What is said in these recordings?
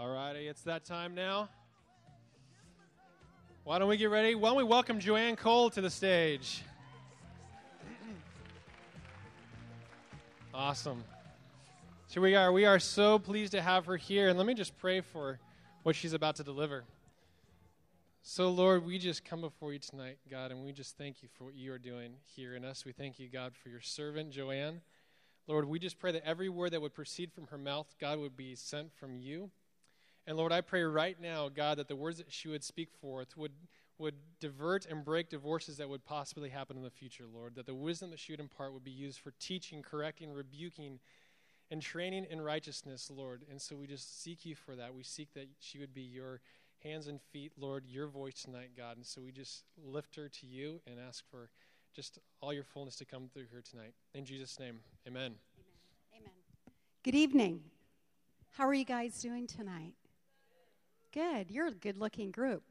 All righty, it's that time now. Why don't we get ready? Why don't we welcome Joanne Cole to the stage? Awesome. So we are we are so pleased to have her here, and let me just pray for what she's about to deliver. So Lord, we just come before you tonight, God, and we just thank you for what you are doing here in us. We thank you, God, for your servant Joanne. Lord, we just pray that every word that would proceed from her mouth, God, would be sent from you. And Lord, I pray right now, God, that the words that she would speak forth would, would divert and break divorces that would possibly happen in the future, Lord. That the wisdom that she would impart would be used for teaching, correcting, rebuking, and training in righteousness, Lord. And so we just seek you for that. We seek that she would be your hands and feet, Lord, your voice tonight, God. And so we just lift her to you and ask for just all your fullness to come through her tonight. In Jesus' name, amen. Amen. Amen. Good evening. How are you guys doing tonight? Good. You're a good looking group.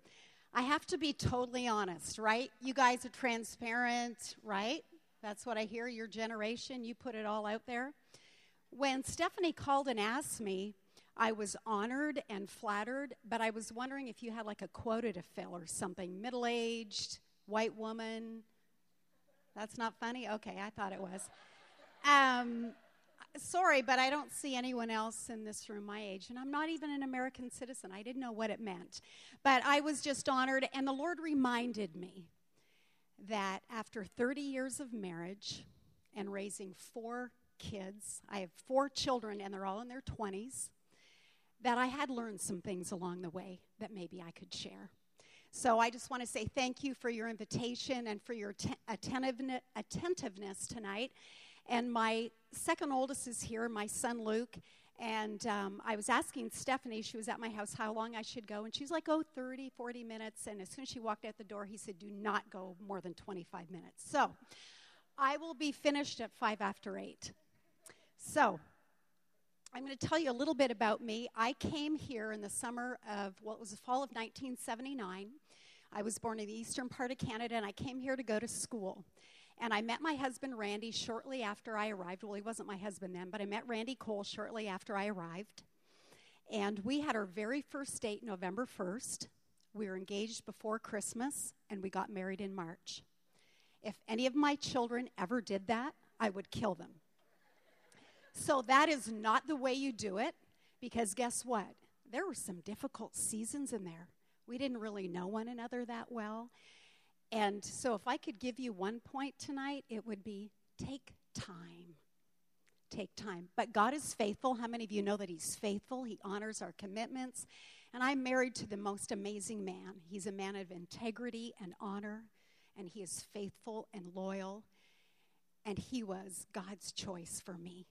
I have to be totally honest, right? You guys are transparent, right? That's what I hear. Your generation, you put it all out there. When Stephanie called and asked me, I was honored and flattered, but I was wondering if you had like a quota to fill or something. Middle aged, white woman. That's not funny? Okay, I thought it was. Um, sorry, but I don't see anyone else in this room my age, and I'm not even an American citizen. I didn't know what it meant. But I was just honored, and the Lord reminded me that after 30 years of marriage and raising four kids, I have four children, and they're all in their 20s, that I had learned some things along the way that maybe I could share. So I just want to say thank you for your invitation and for your attentiveness tonight. And my second oldest is here, my son Luke. And um, I was asking Stephanie, she was at my house, how long I should go. And she's like, oh, 30, 40 minutes. And as soon as she walked out the door, he said, do not go more than 25 minutes. So I will be finished at 5 after 8. So I'm going to tell you a little bit about me. I came here in the summer of what well, was the fall of 1979. I was born in the eastern part of Canada, and I came here to go to school. And I met my husband, Randy, shortly after I arrived. Well, he wasn't my husband then, but I met Randy Cole shortly after I arrived. And we had our very first date November 1st. We were engaged before Christmas, and we got married in March. If any of my children ever did that, I would kill them. So that is not the way you do it, because guess what? There were some difficult seasons in there. We didn't really know one another that well. And so, if I could give you one point tonight, it would be take time. Take time. But God is faithful. How many of you know that He's faithful? He honors our commitments. And I'm married to the most amazing man. He's a man of integrity and honor, and he is faithful and loyal. And he was God's choice for me.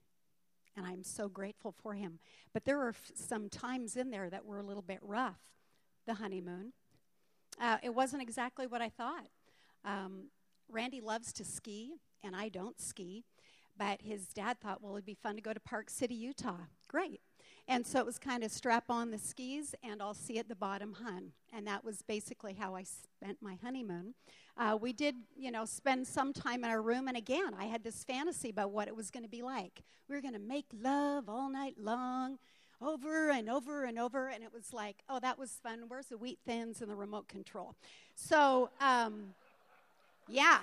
And I'm so grateful for him. But there were some times in there that were a little bit rough. The honeymoon, uh, it wasn't exactly what I thought. Um, Randy loves to ski, and I don't ski. But his dad thought, well, it'd be fun to go to Park City, Utah. Great. And so it was kind of strap on the skis and I'll see at the bottom hun. And that was basically how I spent my honeymoon. Uh, we did, you know, spend some time in our room. And again, I had this fantasy about what it was going to be like. We were going to make love all night long over and over and over. And it was like, oh, that was fun. Where's the wheat thins and the remote control? So, um, yeah.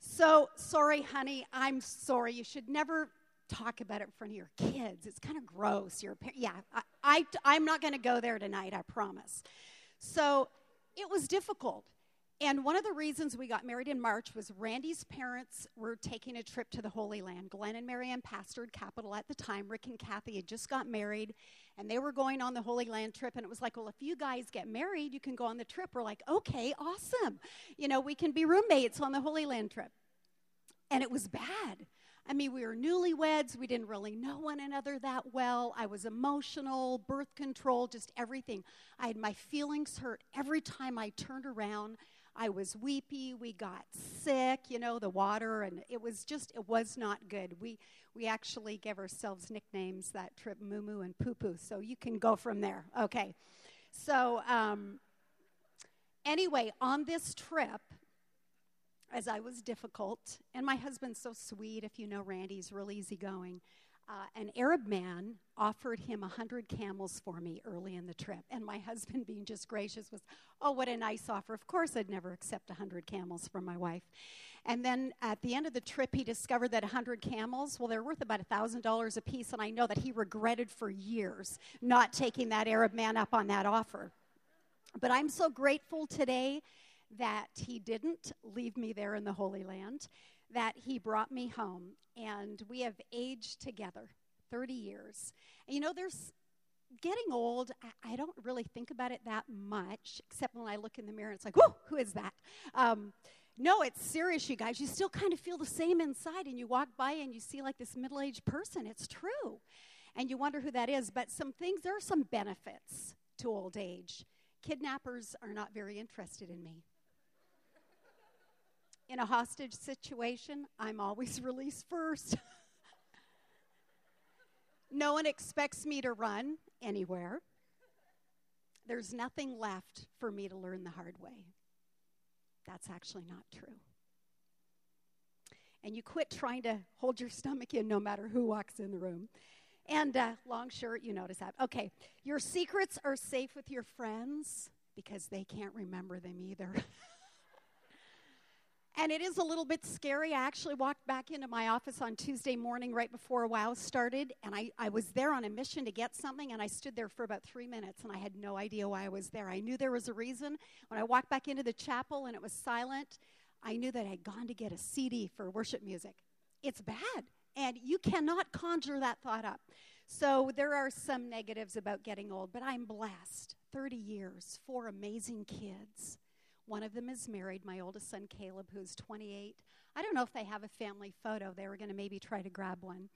So, sorry, honey. I'm sorry. You should never talk about it in front of your kids. It's kind of gross. Your yeah, I, I, I'm not going to go there tonight, I promise. So, it was difficult. And one of the reasons we got married in March was Randy's parents were taking a trip to the Holy Land. Glenn and Marianne pastored Capital at the time. Rick and Kathy had just got married, and they were going on the Holy Land trip. And it was like, well, if you guys get married, you can go on the trip. We're like, okay, awesome. You know, we can be roommates on the Holy Land trip. And it was bad. I mean, we were newlyweds. We didn't really know one another that well. I was emotional, birth control, just everything. I had my feelings hurt every time I turned around. I was weepy. We got sick, you know, the water, and it was just, it was not good. We, we actually gave ourselves nicknames that trip, Moo Moo and Poo Poo. So you can go from there. Okay. So, um, anyway, on this trip, as I was difficult, and my husband's so sweet, if you know Randy, he's real easygoing. Uh, an Arab man offered him a hundred camels for me early in the trip, and my husband, being just gracious, was, "Oh, what a nice offer! Of course, I'd never accept a hundred camels from my wife." And then at the end of the trip, he discovered that 100 camels, well, they're worth about $1,000 a piece, and I know that he regretted for years not taking that Arab man up on that offer. But I'm so grateful today that he didn't leave me there in the Holy Land, that he brought me home, and we have aged together 30 years. And you know, there's getting old, I, I, don't really think about it that much, except when I look in the mirror, and it's like, whoa, who is that? Um, no, it's serious, you guys. You still kind of feel the same inside, and you walk by and you see like this middle aged person. It's true. And you wonder who that is. But some things, there are some benefits to old age. Kidnappers are not very interested in me. In a hostage situation, I'm always released first. no one expects me to run anywhere. There's nothing left for me to learn the hard way. That's actually not true. And you quit trying to hold your stomach in no matter who walks in the room. And uh, long shirt, you notice that. Okay, your secrets are safe with your friends because they can't remember them either. And it is a little bit scary. I actually walked back into my office on Tuesday morning right before WOW started, and I, I was there on a mission to get something, and I stood there for about three minutes, and I had no idea why I was there. I knew there was a reason. When I walked back into the chapel and it was silent, I knew that I'd gone to get a CD for worship music. It's bad, and you cannot conjure that thought up. So there are some negatives about getting old, but I'm blessed. 30 years, four amazing kids one of them is married, my oldest son Caleb, who's 28. I don't know if they have a family photo. They were going to maybe try to grab one.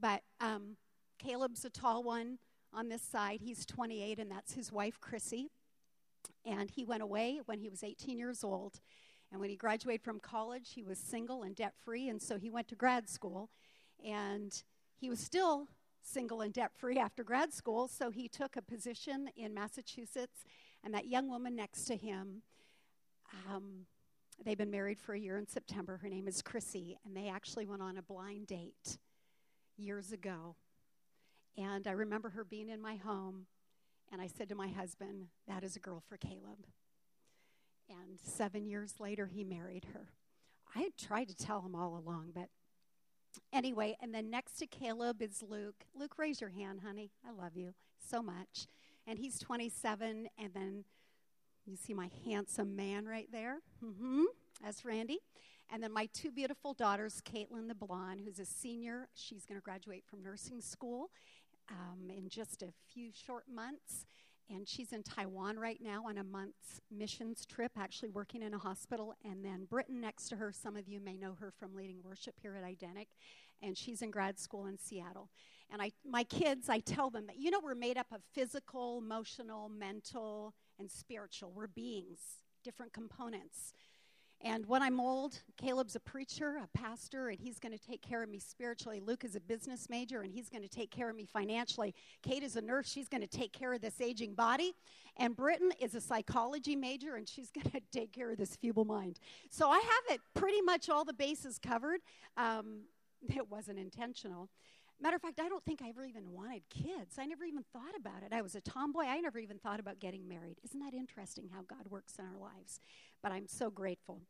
But um, Caleb's a tall one on this side. He's 28, and that's his wife, Chrissy. And he went away when he was 18 years old. And when he graduated from college, he was single and debt free, and so he went to grad school. And he was still single and debt free after grad school, so he took a position in Massachusetts. And that young woman next to him um, they've been married for a year in September. Her name is Chrissy, and they actually went on a blind date years ago. And I remember her being in my home, and I said to my husband, That is a girl for Caleb. And seven years later, he married her. I had tried to tell him all along, but anyway, and then next to Caleb is Luke. Luke, raise your hand, honey. I love you so much. And he's 27, and then you see my handsome man right there. Mm-hmm. That's Randy. And then my two beautiful daughters, Caitlin the blonde, who's a senior. She's going to graduate from nursing school um, in just a few short months. And she's in Taiwan right now on a month's missions trip, actually working in a hospital. And then Britton next to her, some of you may know her from leading worship here at Identic. And she's in grad school in Seattle. And I, my kids, I tell them that, you know, we're made up of physical, emotional, mental, and spiritual. We're beings, different components. And when I'm old, Caleb's a preacher, a pastor, and he's going to take care of me spiritually. Luke is a business major, and he's going to take care of me financially. Kate is a nurse, she's going to take care of this aging body. And Britton is a psychology major, and she's going to take care of this feeble mind. So I have it pretty much all the bases covered. Um, it wasn't intentional. Matter of fact, I don't think I ever even wanted kids. I never even thought about it. I was a tomboy. I never even thought about getting married. Isn't that interesting how God works in our lives? But I'm so grateful.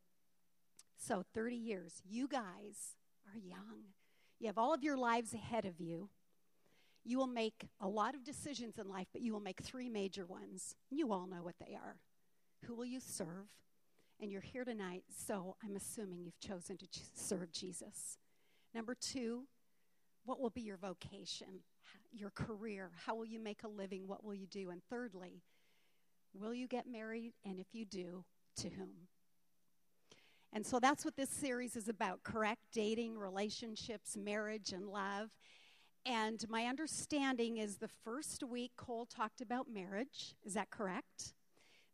So, 30 years. You guys are young. You have all of your lives ahead of you. You will make a lot of decisions in life, but you will make three major ones. You all know what they are. Who will you serve? And you're here tonight, so I'm assuming you've chosen to serve Jesus. Number two, what will be your vocation, your career? How will you make a living? What will you do? And thirdly, will you get married? And if you do, to whom? And so that's what this series is about correct dating, relationships, marriage, and love. And my understanding is the first week Cole talked about marriage. Is that correct?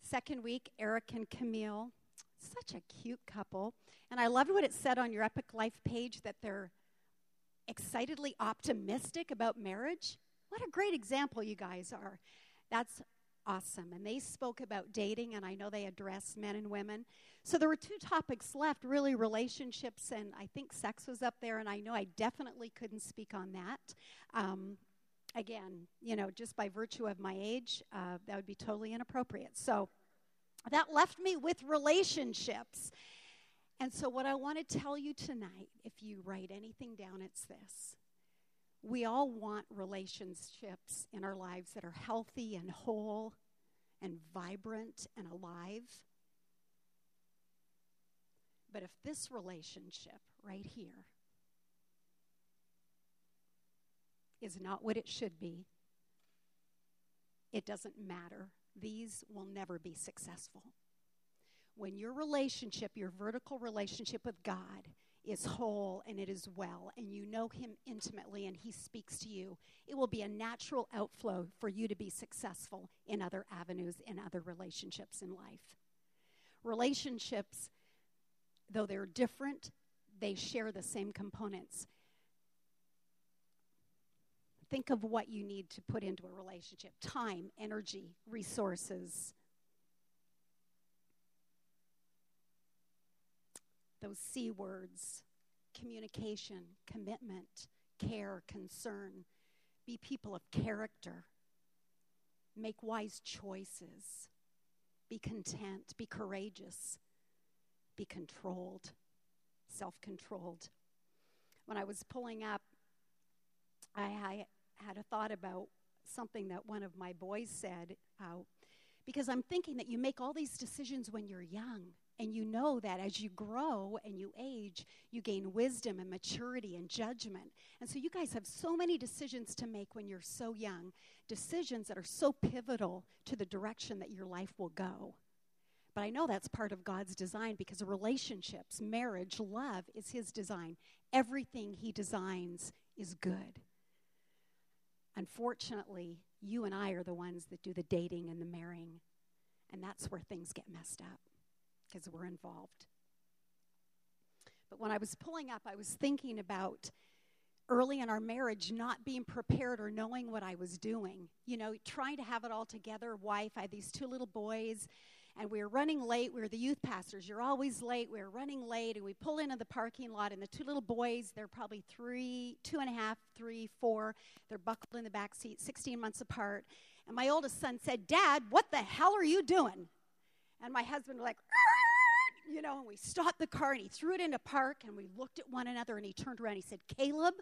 Second week, Eric and Camille. Such a cute couple. And I loved what it said on your Epic Life page that they're excitedly optimistic about marriage. What a great example you guys are. That's awesome. And they spoke about dating, and I know they addressed men and women. So there were two topics left really relationships, and I think sex was up there, and I know I definitely couldn't speak on that. Um, again, you know, just by virtue of my age, uh, that would be totally inappropriate. So that left me with relationships. And so, what I want to tell you tonight, if you write anything down, it's this. We all want relationships in our lives that are healthy and whole and vibrant and alive. But if this relationship right here is not what it should be, it doesn't matter. These will never be successful. When your relationship, your vertical relationship with God, is whole and it is well, and you know Him intimately and He speaks to you, it will be a natural outflow for you to be successful in other avenues, in other relationships in life. Relationships, though they're different, they share the same components. Think of what you need to put into a relationship time, energy, resources. Those C words communication, commitment, care, concern. Be people of character. Make wise choices. Be content. Be courageous. Be controlled. Self controlled. When I was pulling up, I, I, had a thought about something that one of my boys said uh, because I'm thinking that you make all these decisions when you're young. And you know that as you grow and you age, you gain wisdom and maturity and judgment. And so you guys have so many decisions to make when you're so young, decisions that are so pivotal to the direction that your life will go. But I know that's part of God's design because relationships, marriage, love is His design. Everything He designs is good. Unfortunately, you and I are the ones that do the dating and the marrying. And that's where things get messed up because we're involved. But when I was pulling up, I was thinking about early in our marriage not being prepared or knowing what I was doing. You know, trying to have it all together. Wife, I had these two little boys, and we were running late. We were the youth pastors. You're always late. We were running late, and we pull into the parking lot, and the two little boys, they're probably three, two and a half, three, four. They're buckled in the back seat, 16 months apart. And my oldest son said, Dad, what the hell are you doing? And my husband was like, you know, and we stopped the car and he threw it into park and we looked at one another and he turned around. He said, Caleb,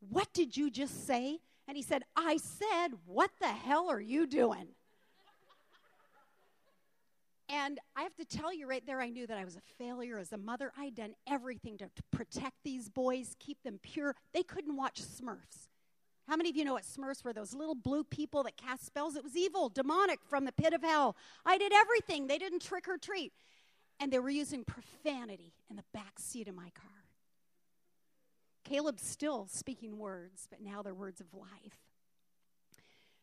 what did you just say? And he said, I said, what the hell are you doing? And I have to tell you right there, I knew that I was a failure as a mother. I'd done everything to, to, protect these boys, keep them pure. They couldn't watch Smurfs. How many of you know what Smurfs were? Those little blue people that cast spells? It was evil, demonic from the pit of hell. I did everything. They didn't trick or treat. And they were using profanity in the back seat of my car. Caleb's still speaking words, but now they're words of life.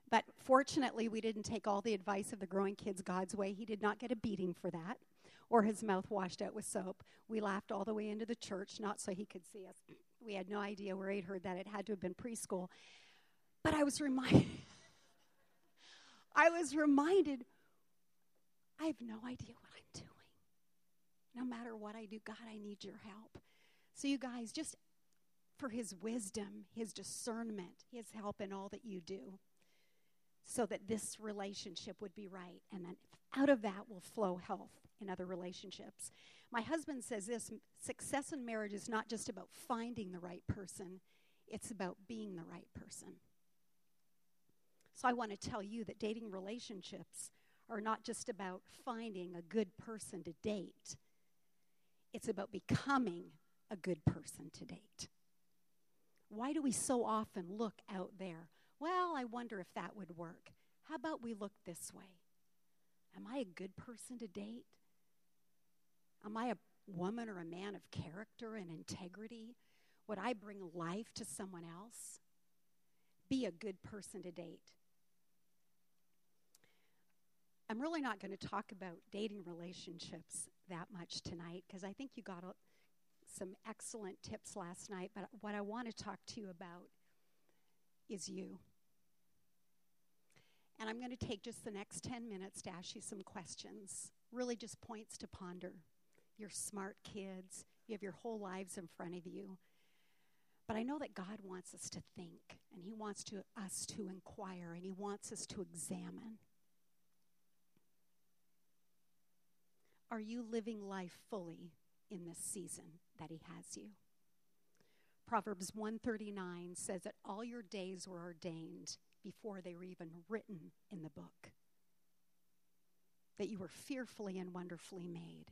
But fortunately, we didn't take all the advice of the growing kids God's way. He did not get a beating for that or his mouth washed out with soap. We laughed all the way into the church, not so he could see us. We had no idea where he'd heard that. It had to have been preschool. But I was reminded, I was reminded, I have no idea. No matter what I do, God, I need your help. So, you guys, just for his wisdom, his discernment, his help in all that you do so that this relationship would be right. And then out of that will flow health in other relationships. My husband says this success in marriage is not just about finding the right person, it's about being the right person. So I want to tell you that dating relationships are not just about finding a good person to date, it's about becoming a good person to date. Why do we so often look out there? Well, I wonder if that would work. How about we look this way? Am I a good person to date? Am I a woman or a man of character and integrity? Would I bring life to someone else? Be a good person to date. I'm really not going to talk about dating relationships that much tonight because I think you got a, some excellent tips last night. But what I want to talk to you about is you. And I'm going to take just the next 10 minutes to ask you some questions, really just points to ponder. You're smart kids, you have your whole lives in front of you. But I know that God wants us to think, and He wants to, us to inquire, and He wants us to examine. Are you living life fully in this season that He has you? Proverbs 139 says that all your days were ordained before they were even written in the book. That you were fearfully and wonderfully made.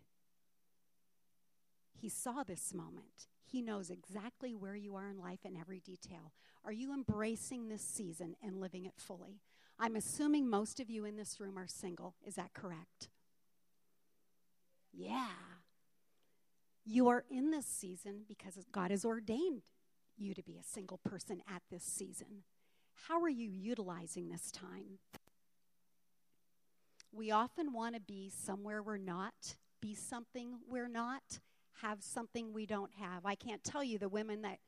He saw this moment. He knows exactly where you are in life in every detail. Are you embracing this season and living it fully? I'm assuming most of you in this room are single. Is that correct? Yeah. You are in this season because God has ordained you to be a single person at this season. How are you utilizing this time? We often want to be somewhere we're not, be something we're not, have something we don't have. I can't tell you the women that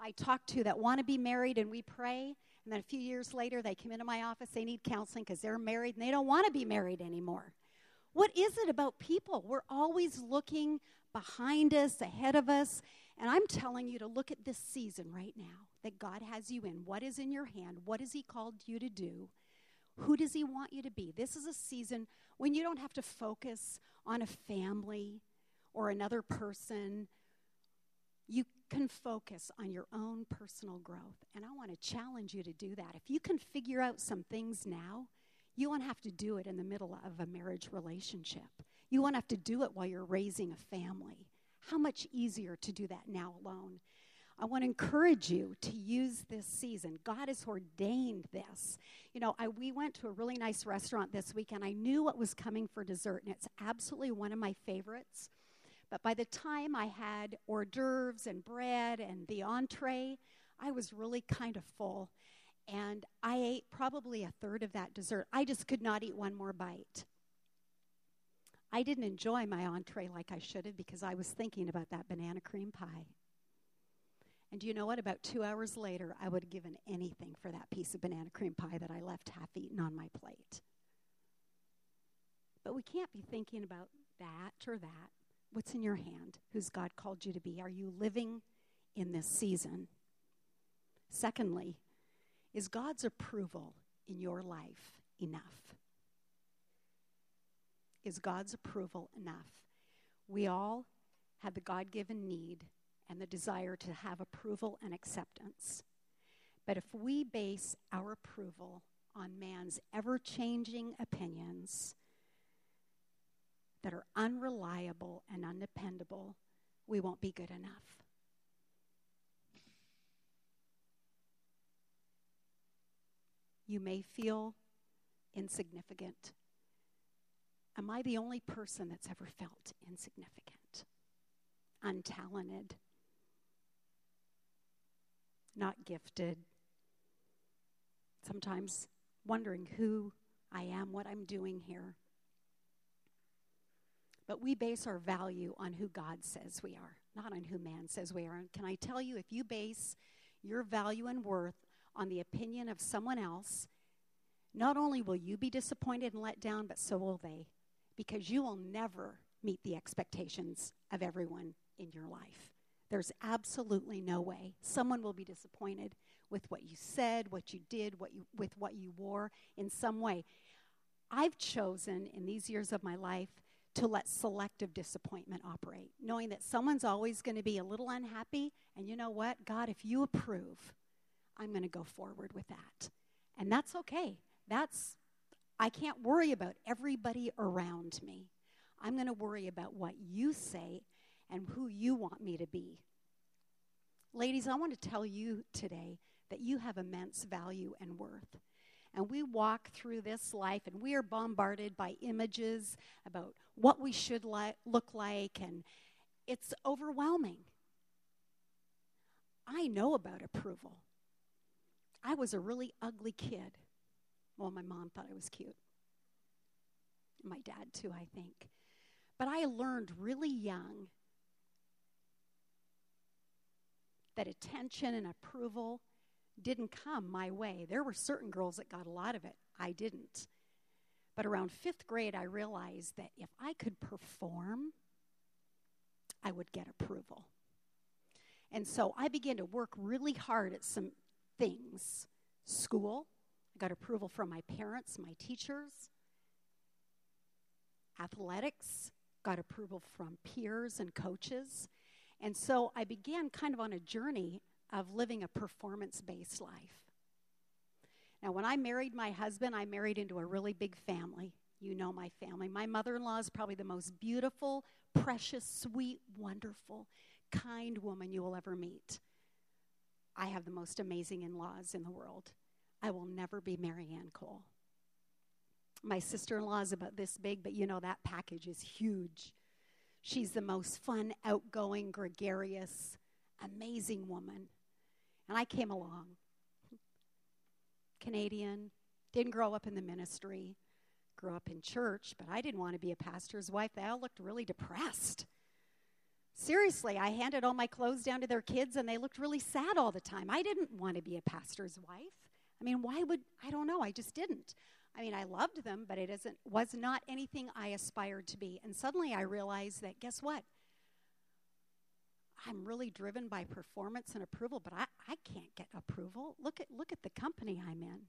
I talk to that want to be married and we pray, and then a few years later they come into my office, they need counseling because they're married and they don't want to be married anymore. What is it about people? We're always looking behind us, ahead of us, and I'm telling you to look at this season right now that God has you in. What is in your hand? What has He called you to do? Who does He want you to be? This is a season when you don't have to focus on a family or another person. You can focus on your own personal growth. And I want to challenge you to do that. If you can figure out some things now, you won't have to do it in the middle of a marriage relationship. You won't have to do it while you're raising a family. How much easier to do that now alone? I want to encourage you to use this season. God has ordained this. You know, I, we went to a really nice restaurant this week, and I knew what was coming for dessert, and it's absolutely one of my favorites. But by the time I had hors d'oeuvres and bread and the entree, I was really kind of full. And I ate probably a third of that dessert. I just could not eat one more bite. I didn't enjoy my entree like I should have because I was thinking about that banana cream pie. And do you know what? About two hours later, I would have given anything for that piece of banana cream pie that I left half eaten on my plate. But we can't be thinking about that or that. What's in your hand? Who's God called you to be? Are you living in this season? Secondly, is God's approval in your life enough? is God's approval enough? We all have the God given need and the desire to have approval and acceptance. But if we base our approval on man's ever changing opinions that are unreliable and undependable, we won't be good enough. You may feel insignificant Am I the only person that's ever felt insignificant, untalented, not gifted? Sometimes wondering who I am, what I'm doing here. But we base our value on who God says we are, not on who man says we are. And can I tell you, if you base your value and worth on the opinion of someone else, not only will you be disappointed and let down, but so will they because you will never meet the expectations of everyone in your life. There's absolutely no way. Someone will be disappointed with what you said, what you did, what you, with what you wore in some way. I've chosen in these years of my life to let selective disappointment operate, knowing that someone's always going to be a little unhappy. And you know what? God, if you approve, I'm going to go forward with that. And that's okay. That's I can't worry about everybody around me. I'm going to worry about what you say and who you want me to be. Ladies, I want to tell you today that you have immense value and worth. And we walk through this life and we are bombarded by images about what we should li- look like, and it's overwhelming. I know about approval. I was a really ugly kid. Well, my mom thought I was cute. My dad, too, I think. But I learned really young that attention and approval didn't come my way. There were certain girls that got a lot of it, I didn't. But around fifth grade, I realized that if I could perform, I would get approval. And so I began to work really hard at some things school, I got approval from my parents, my teachers, athletics, got approval from peers and coaches. And so I began kind of on a journey of living a performance based life. Now, when I married my husband, I married into a really big family. You know my family. My mother in law is probably the most beautiful, precious, sweet, wonderful, kind woman you will ever meet. I have the most amazing in laws in the world. I will never be Marianne Cole. My sister in law is about this big, but you know that package is huge. She's the most fun, outgoing, gregarious, amazing woman. And I came along. Canadian, didn't grow up in the ministry, grew up in church, but I didn't want to be a pastor's wife. They all looked really depressed. Seriously, I handed all my clothes down to their kids and they looked really sad all the time. I didn't want to be a pastor's wife. I mean, why would I don't know, I just didn't. I mean, I loved them, but it isn't was not anything I aspired to be. And suddenly I realized that guess what? I'm really driven by performance and approval, but I, I can't get approval. Look at look at the company I'm in.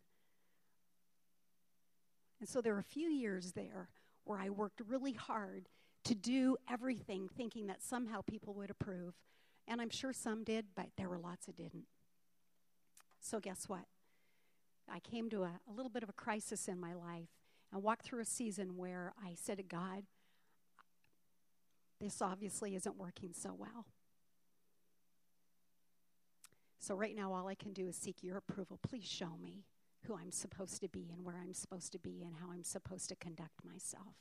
And so there were a few years there where I worked really hard to do everything thinking that somehow people would approve. And I'm sure some did, but there were lots that didn't. So guess what? I came to a, a little bit of a crisis in my life and walked through a season where I said to God, this obviously isn't working so well. So, right now, all I can do is seek your approval. Please show me who I'm supposed to be and where I'm supposed to be and how I'm supposed to conduct myself.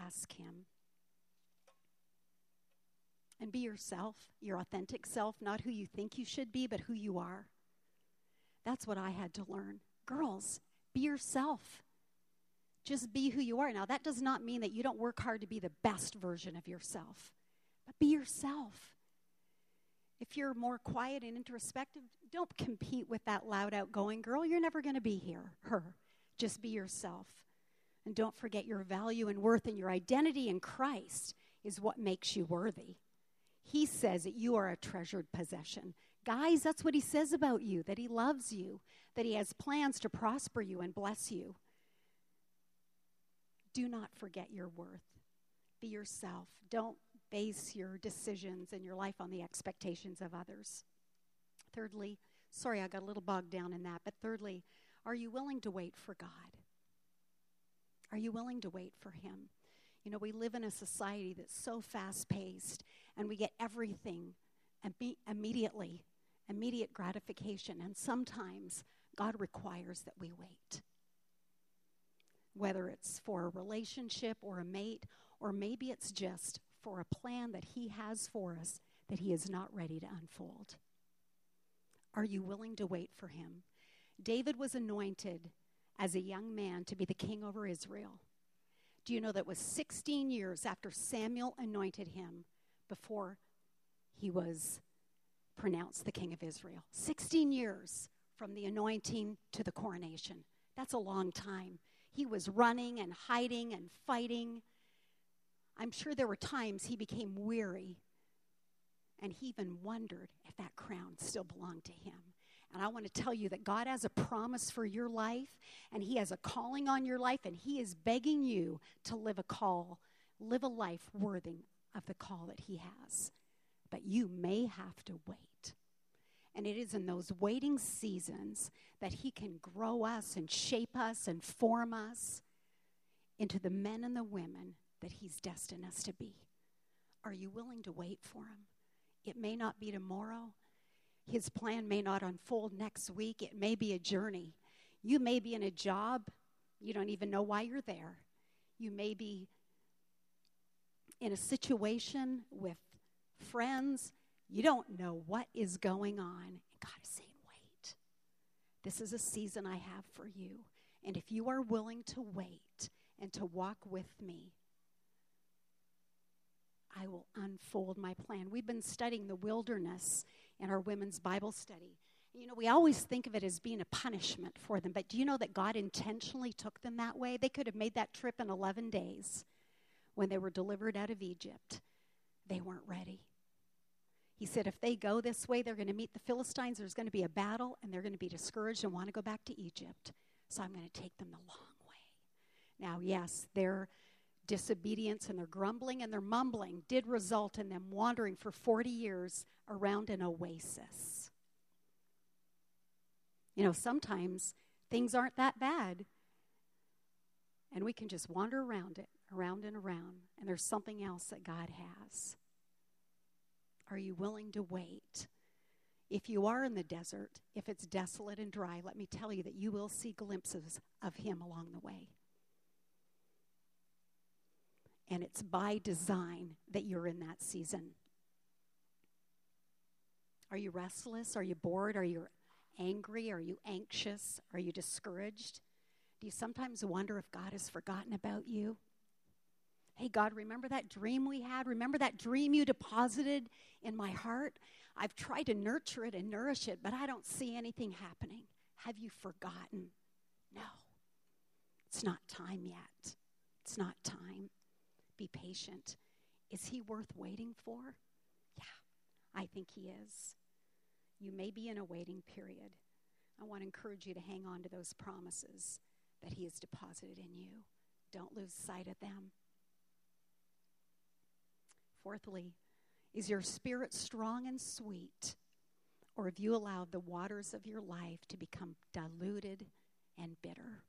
Ask Him. And be yourself, your authentic self, not who you think you should be, but who you are. That's what I had to learn. Girls, be yourself. Just be who you are. Now, that does not mean that you don't work hard to be the best version of yourself, but be yourself. If you're more quiet and introspective, don't compete with that loud, outgoing girl. You're never going to be here, her. Just be yourself. And don't forget your value and worth and your identity in Christ is what makes you worthy. He says that you are a treasured possession. Guys, that's what he says about you that he loves you, that he has plans to prosper you and bless you. Do not forget your worth. Be yourself. Don't base your decisions and your life on the expectations of others. Thirdly, sorry, I got a little bogged down in that, but thirdly, are you willing to wait for God? Are you willing to wait for Him? You know, we live in a society that's so fast paced and we get everything immediately, immediate gratification. And sometimes God requires that we wait whether it's for a relationship or a mate, or maybe it's just for a plan that He has for us that He is not ready to unfold. Are you willing to wait for Him? David was anointed as a young man to be the king over Israel. Do you know that was 16 years after Samuel anointed him before he was pronounced the king of Israel? 16 years from the anointing to the coronation. That's a long time. He was running and hiding and fighting. I'm sure there were times he became weary and he even wondered if that crown still belonged to him. And I want to tell you that God has a promise for your life and he has a calling on your life and he is begging you to live a call, live a life worthy of the call that he has. But you may have to wait. And it is in those waiting seasons that He can grow us and shape us and form us into the men and the women that He's destined us to be. Are you willing to wait for Him? It may not be tomorrow. His plan may not unfold next week. It may be a journey. You may be in a job, you don't even know why you're there. You may be in a situation with friends you don't know what is going on. And God is saying, wait. This is a season I have for you. And if you are willing to wait and to walk with me, I will unfold my plan. We've been studying the wilderness in our women's Bible study. You know, we always think of it as being a punishment for them, but do you know that God intentionally took them that way? They could have made that trip in 11 days when they were delivered out of Egypt. They weren't ready. He said, if they go this way, they're going to meet the Philistines, there's going to be a battle, and they're going to be discouraged and want to go back to Egypt. So I'm going to take them the long way. Now, yes, their disobedience and their grumbling and their mumbling did result in them wandering for 40 years around an oasis. You know, sometimes things aren't that bad, and we can just wander around it, around and around, and there's something else that God has. Are you willing to wait? If you are in the desert, if it's desolate and dry, let me tell you that you will see glimpses of Him along the way. And it's by design that you're in that season. Are you restless? Are you bored? Are you angry? Are you anxious? Are you discouraged? Do you sometimes wonder if God has forgotten about you? Hey, God, remember that dream we had? Remember that dream you deposited in my heart? I've tried to nurture it and nourish it, but I don't see anything happening. Have you forgotten? No. It's not time yet. It's not time. Be patient. Is he worth waiting for? Yeah, I think he is. You may be in a waiting period. I want to encourage you to hang on to those promises that he has deposited in you. Don't lose sight of them. Fourthly, is your spirit strong and sweet, or have you allowed the waters of your life to become diluted and bitter?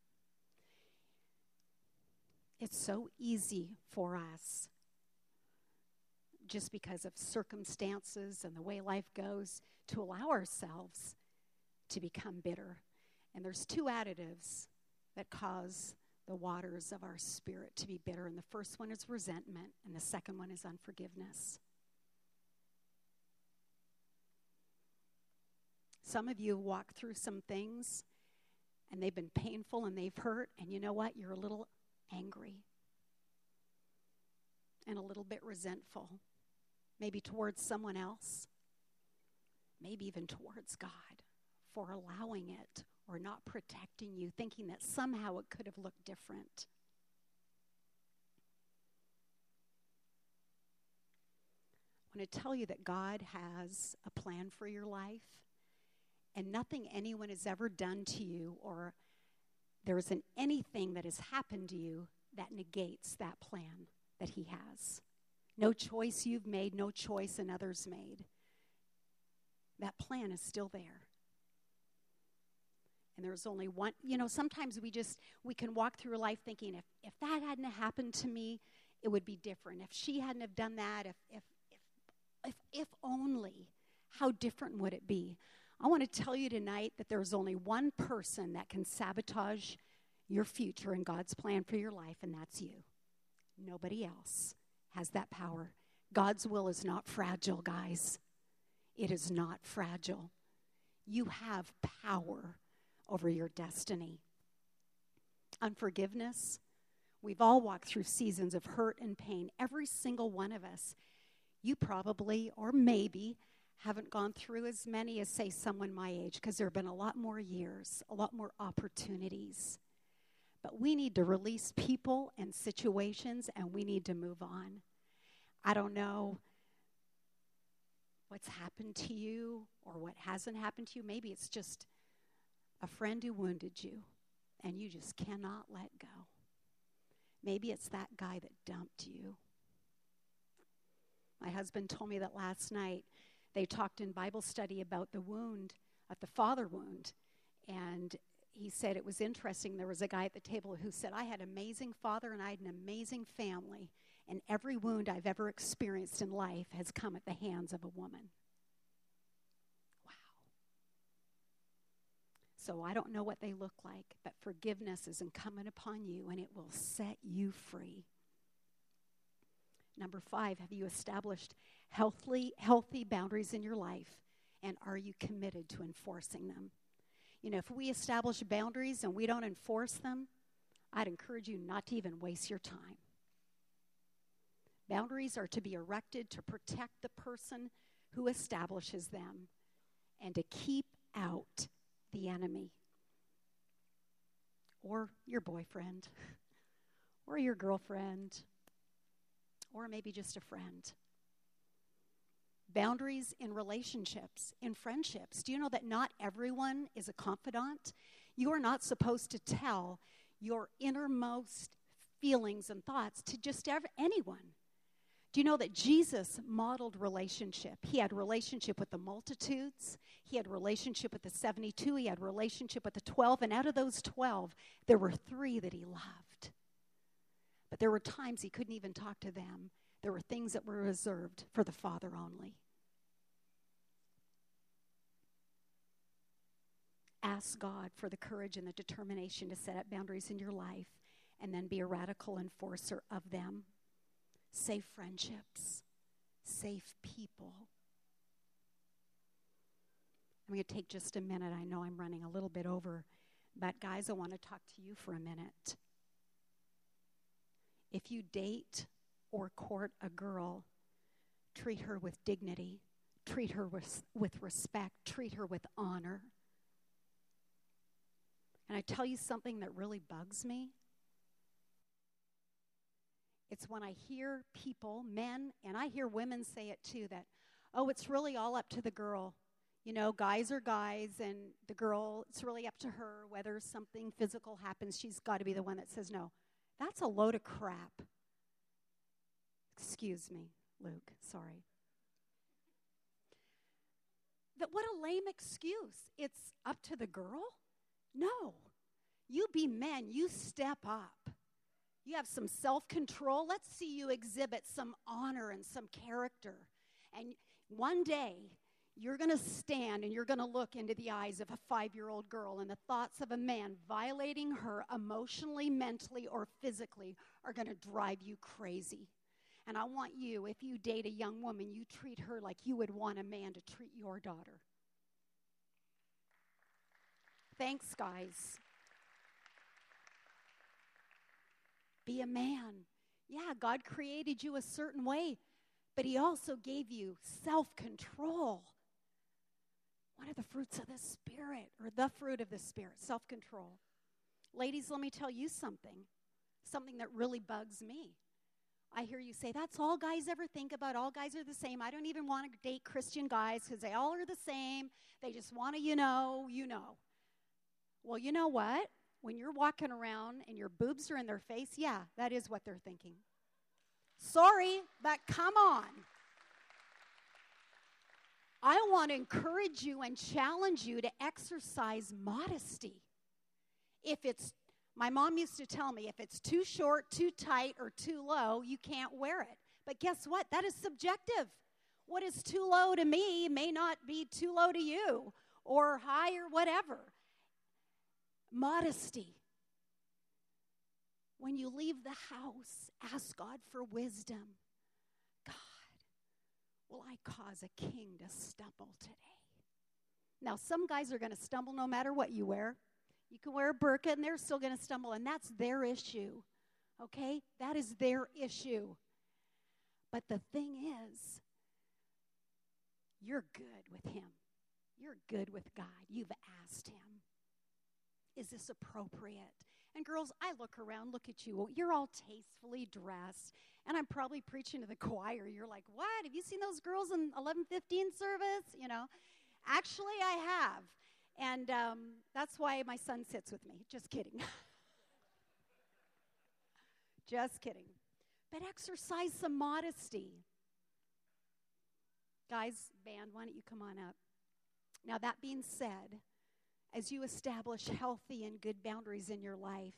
It's so easy for us, just because of circumstances and the way life goes, to allow ourselves to become bitter. And there's two additives that cause the waters of our spirit to be bitter. And the first one is resentment, and the second one is unforgiveness. Some of you walk through some things and they've been painful and they've hurt, and you know what? You're a little angry and a little bit resentful, maybe towards someone else, maybe even towards God for allowing it or not protecting you, thinking that somehow it could have looked different. I want to tell you that God has a plan for your life, and nothing anyone has ever done to you, or there isn't anything that has happened to you that negates that plan that He has. No choice you've made, no choice another's made. That plan is still there and there's only one you know sometimes we just we can walk through life thinking if if that hadn't happened to me it would be different if she hadn't have done that if if if if, if only how different would it be i want to tell you tonight that there's only one person that can sabotage your future and god's plan for your life and that's you nobody else has that power god's will is not fragile guys it is not fragile you have power over your destiny. Unforgiveness. We've all walked through seasons of hurt and pain, every single one of us. You probably, or maybe, haven't gone through as many as, say, someone my age, because there have been a lot more years, a lot more opportunities. But we need to release people and situations, and we need to move on. I don't know what's happened to you or what hasn't happened to you. Maybe it's just a friend who wounded you and you just cannot let go. Maybe it's that guy that dumped you. My husband told me that last night they talked in Bible study about the wound, at the father wound. And he said it was interesting. There was a guy at the table who said, I had an amazing father and I had an amazing family. And every wound I've ever experienced in life has come at the hands of a woman. Wow. So I don't know what they look like, but forgiveness is incumbent upon you and it will set you free. Number five, have you established healthy, healthy boundaries in your life and are you committed to enforcing them? You know, if we establish boundaries and we don't enforce them, I'd encourage you not to even waste your time. Boundaries are to be erected to protect the person who establishes them and to keep out the enemy or your boyfriend or your girlfriend or maybe just a friend. Boundaries in relationships, in friendships. Do you know that not everyone is a confidant? You are not supposed to tell your innermost feelings and thoughts to just ever, anyone. Do you know that Jesus modeled relationship? He had relationship with the multitudes, he had relationship with the 72, he had relationship with the 12, and out of those 12, there were 3 that he loved. But there were times he couldn't even talk to them. There were things that were reserved for the Father only. Ask God for the courage and the determination to set up boundaries in your life and then be a radical enforcer of them safe friendships, safe people. I'm going to take just a minute. I know I'm running a little bit over, but guys, I want to talk to you for a minute. If you date or court a girl, treat her with dignity, treat her with, with respect, treat her with honor. And I tell you something that really bugs me it's when I hear people, men, and I hear women say it too, that, oh, it's really all up to the girl. You know, guys are guys, and the girl, it's really up to her whether something physical happens. She's got to be the one that says no. That's a load of crap. Excuse me, Luke, sorry. That what a lame excuse. It's up to the girl? No. You be men, you step up. You have some self control. Let's see you exhibit some honor and some character. And one day, you're going to stand and you're going to look into the eyes of a five year old girl, and the thoughts of a man violating her emotionally, mentally, or physically are going to drive you crazy. And I want you, if you date a young woman, you treat her like you would want a man to treat your daughter. Thanks, guys. Be a man. Yeah, God created you a certain way, but He also gave you self control. One of the fruits of the Spirit, or the fruit of the Spirit, self control. Ladies, let me tell you something, something that really bugs me. I hear you say, that's all guys ever think about. All guys are the same. I don't even want to date Christian guys because they all are the same. They just want to, you know, you know. Well, you know what? when you're walking around and your boobs are in their face, yeah, that is what they're thinking. Sorry, but come on. I want to encourage you and challenge you to exercise modesty. If it's, my mom used to tell me, if it's too short, too tight, or too low, you can't wear it. But guess what? That is subjective. What is too low to me may not be too low to you, or high, or whatever. Modesty. When you leave the house, ask God for wisdom. Will I cause a king to stumble today? Now, some guys are going to stumble no matter what you wear. You can wear a burqa and they're still going to stumble, and that's their issue. Okay? That is their issue. But the thing is, you're good with Him. You're good with God. You've asked Him. Is this appropriate? And girls, I look around, look at you. You're all tastefully dressed. And I'm probably preaching to the choir. You're like, what? Have you seen those girls in 1115 service? You know, actually, I have. And um, that's why my son sits with me. Just kidding. Just kidding. But exercise some modesty. Guys, band, why don't you come on up? Now, that being said, as you establish healthy and good boundaries in your life,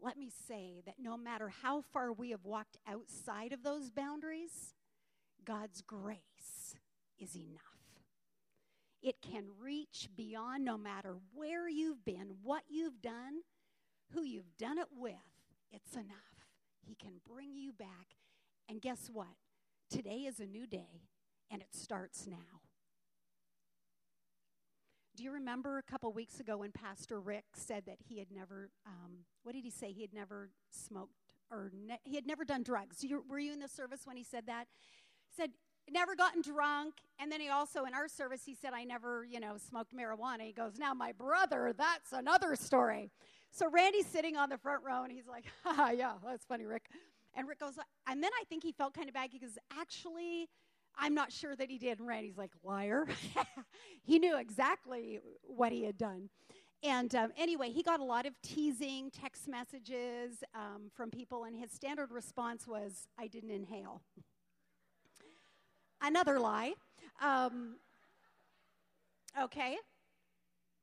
let me say that no matter how far we have walked outside of those boundaries, God's grace is enough. It can reach beyond no matter where you've been, what you've done, who you've done it with. It's enough. He can bring you back. And guess what? Today is a new day, and it starts now. Do you remember a couple weeks ago when Pastor Rick said that he had never, um, what did he say? He had never smoked or ne- he had never done drugs. You, were you in the service when he said that? He said, never gotten drunk. And then he also, in our service, he said, I never, you know, smoked marijuana. He goes, Now, my brother, that's another story. So Randy's sitting on the front row and he's like, Ha, yeah, that's funny, Rick. And Rick goes, and then I think he felt kind of bad. because Actually, I'm not sure that he did. And Randy's like, Liar. he knew exactly what he had done. And um, anyway, he got a lot of teasing text messages um, from people, and his standard response was, I didn't inhale. Another lie. Um, okay.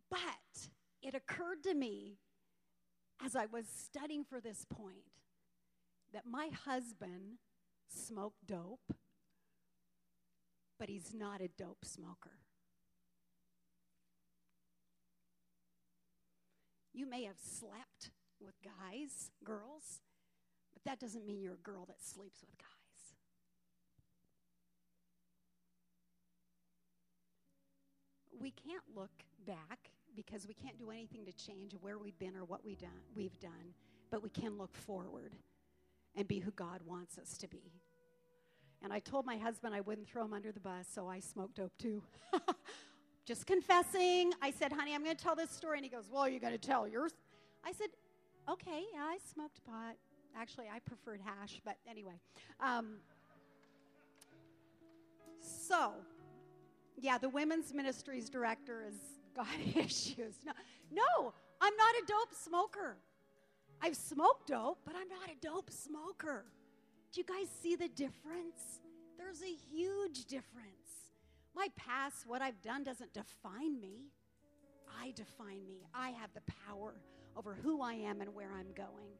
But it occurred to me as I was studying for this point that my husband smoked dope, but he's not a dope smoker. You may have slept with guys, girls, but that doesn't mean you're a girl that sleeps with guys. we can't look back because we can't do anything to change where we've been or what we done, we've done, but we can look forward and be who God wants us to be. And I told my husband I wouldn't throw him under the bus, so I smoked dope too. Just confessing. I said, honey, I'm going to tell this story. And he goes, well, you're going to tell yours. I said, okay, yeah, I smoked pot. Actually, I preferred hash, but anyway. Um, so, yeah, the women's ministries director has got issues. No, no, I'm not a dope smoker. I've smoked dope, but I'm not a dope smoker. Do you guys see the difference? There's a huge difference. My past, what I've done, doesn't define me. I define me. I have the power over who I am and where I'm going.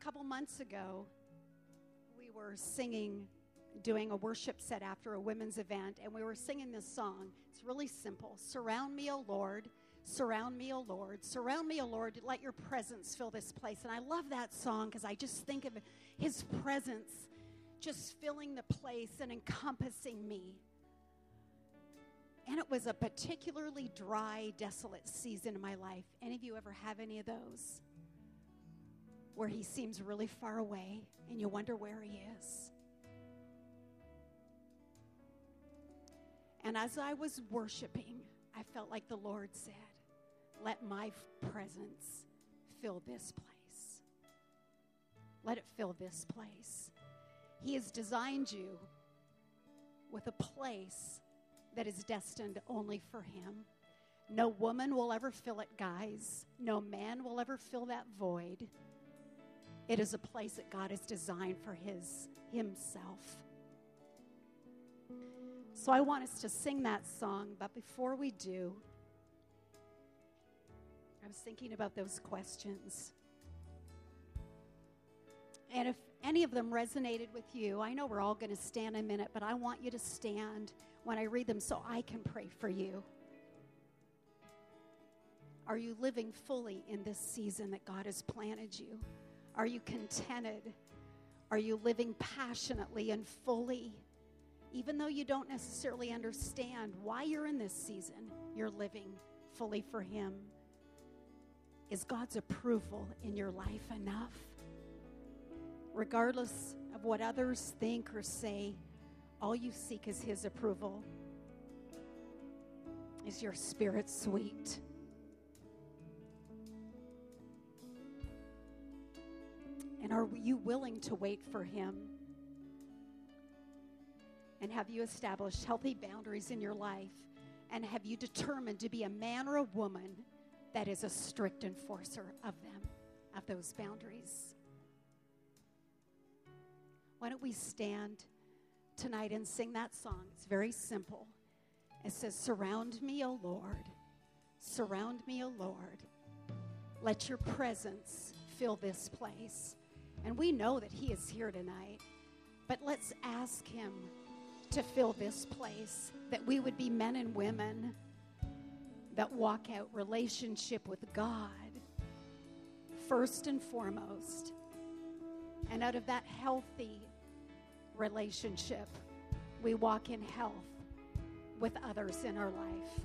A couple months ago, we were singing doing a worship set after a women's event, and we were singing this song. It's really simple Surround me, O Lord. Surround me, O Lord. Surround me, O Lord. Let your presence fill this place. And I love that song because I just think of his presence just filling the place and encompassing me. And it was a particularly dry, desolate season in my life. Any of you ever have any of those? Where he seems really far away and you wonder where he is. And as I was worshiping, I felt like the Lord said, Let my presence fill this place. Let it fill this place. He has designed you with a place that is destined only for Him. No woman will ever fill it, guys. No man will ever fill that void. It is a place that God has designed for His Himself. So I want us to sing that song, but before we do, I was thinking about those questions. And if any of them resonated with you, I know we're all going to stand a minute, but I want you to stand when I read them so I can pray for you. Are you living fully in this season that God has planted you? Are you contented? Are you living passionately and fully? even though you don't necessarily understand why you're in this season, you're living fully for Him. Is God's approval in your life enough? Regardless of what others think or say, all you seek is His approval. Is your spirit sweet? And are you willing to wait for Him? And have you established healthy boundaries in your life? And have you determined to be a man or a woman that is a strict enforcer of them, of those boundaries? Why don't we stand tonight and sing that song? It's very simple. It says, Surround me, O Lord. Surround me, O Lord. Let your presence fill this place. And we know that He is here tonight, but let's ask Him to fill this place, that we would be men and women that walk out relationship with God first and foremost. And out of that healthy relationship, we walk in health with others in our life.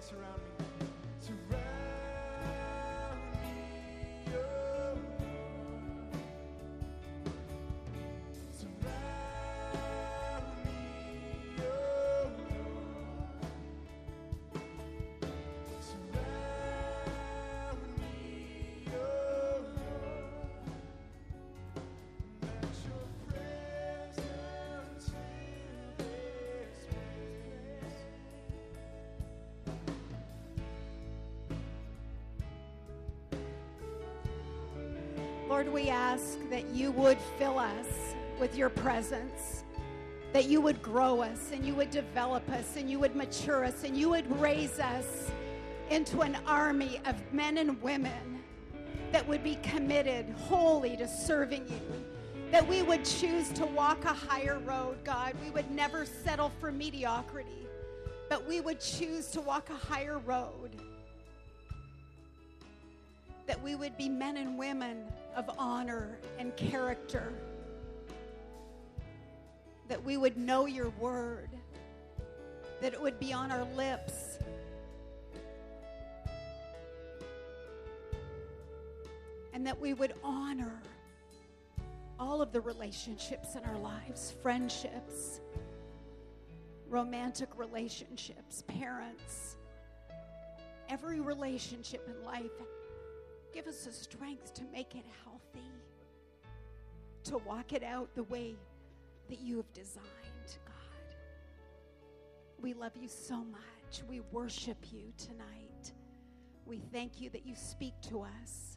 surround me. Lord, we ask that you would fill us with your presence, that you would grow us and you would develop us and you would mature us and you would raise us into an army of men and women that would be committed wholly to serving you. That we would choose to walk a higher road, God. We would never settle for mediocrity, but we would choose to walk a higher road that we would be men and women of honor and character, that we would know your word, that it would be on our lips. And that we would honor all of the relationships in our lives. Friendships, romantic relationships, parents, every relationship in life Give us the strength to make it healthy, to walk it out the way that you have designed, God. We love you so much. We worship you tonight. We thank you that you speak to us.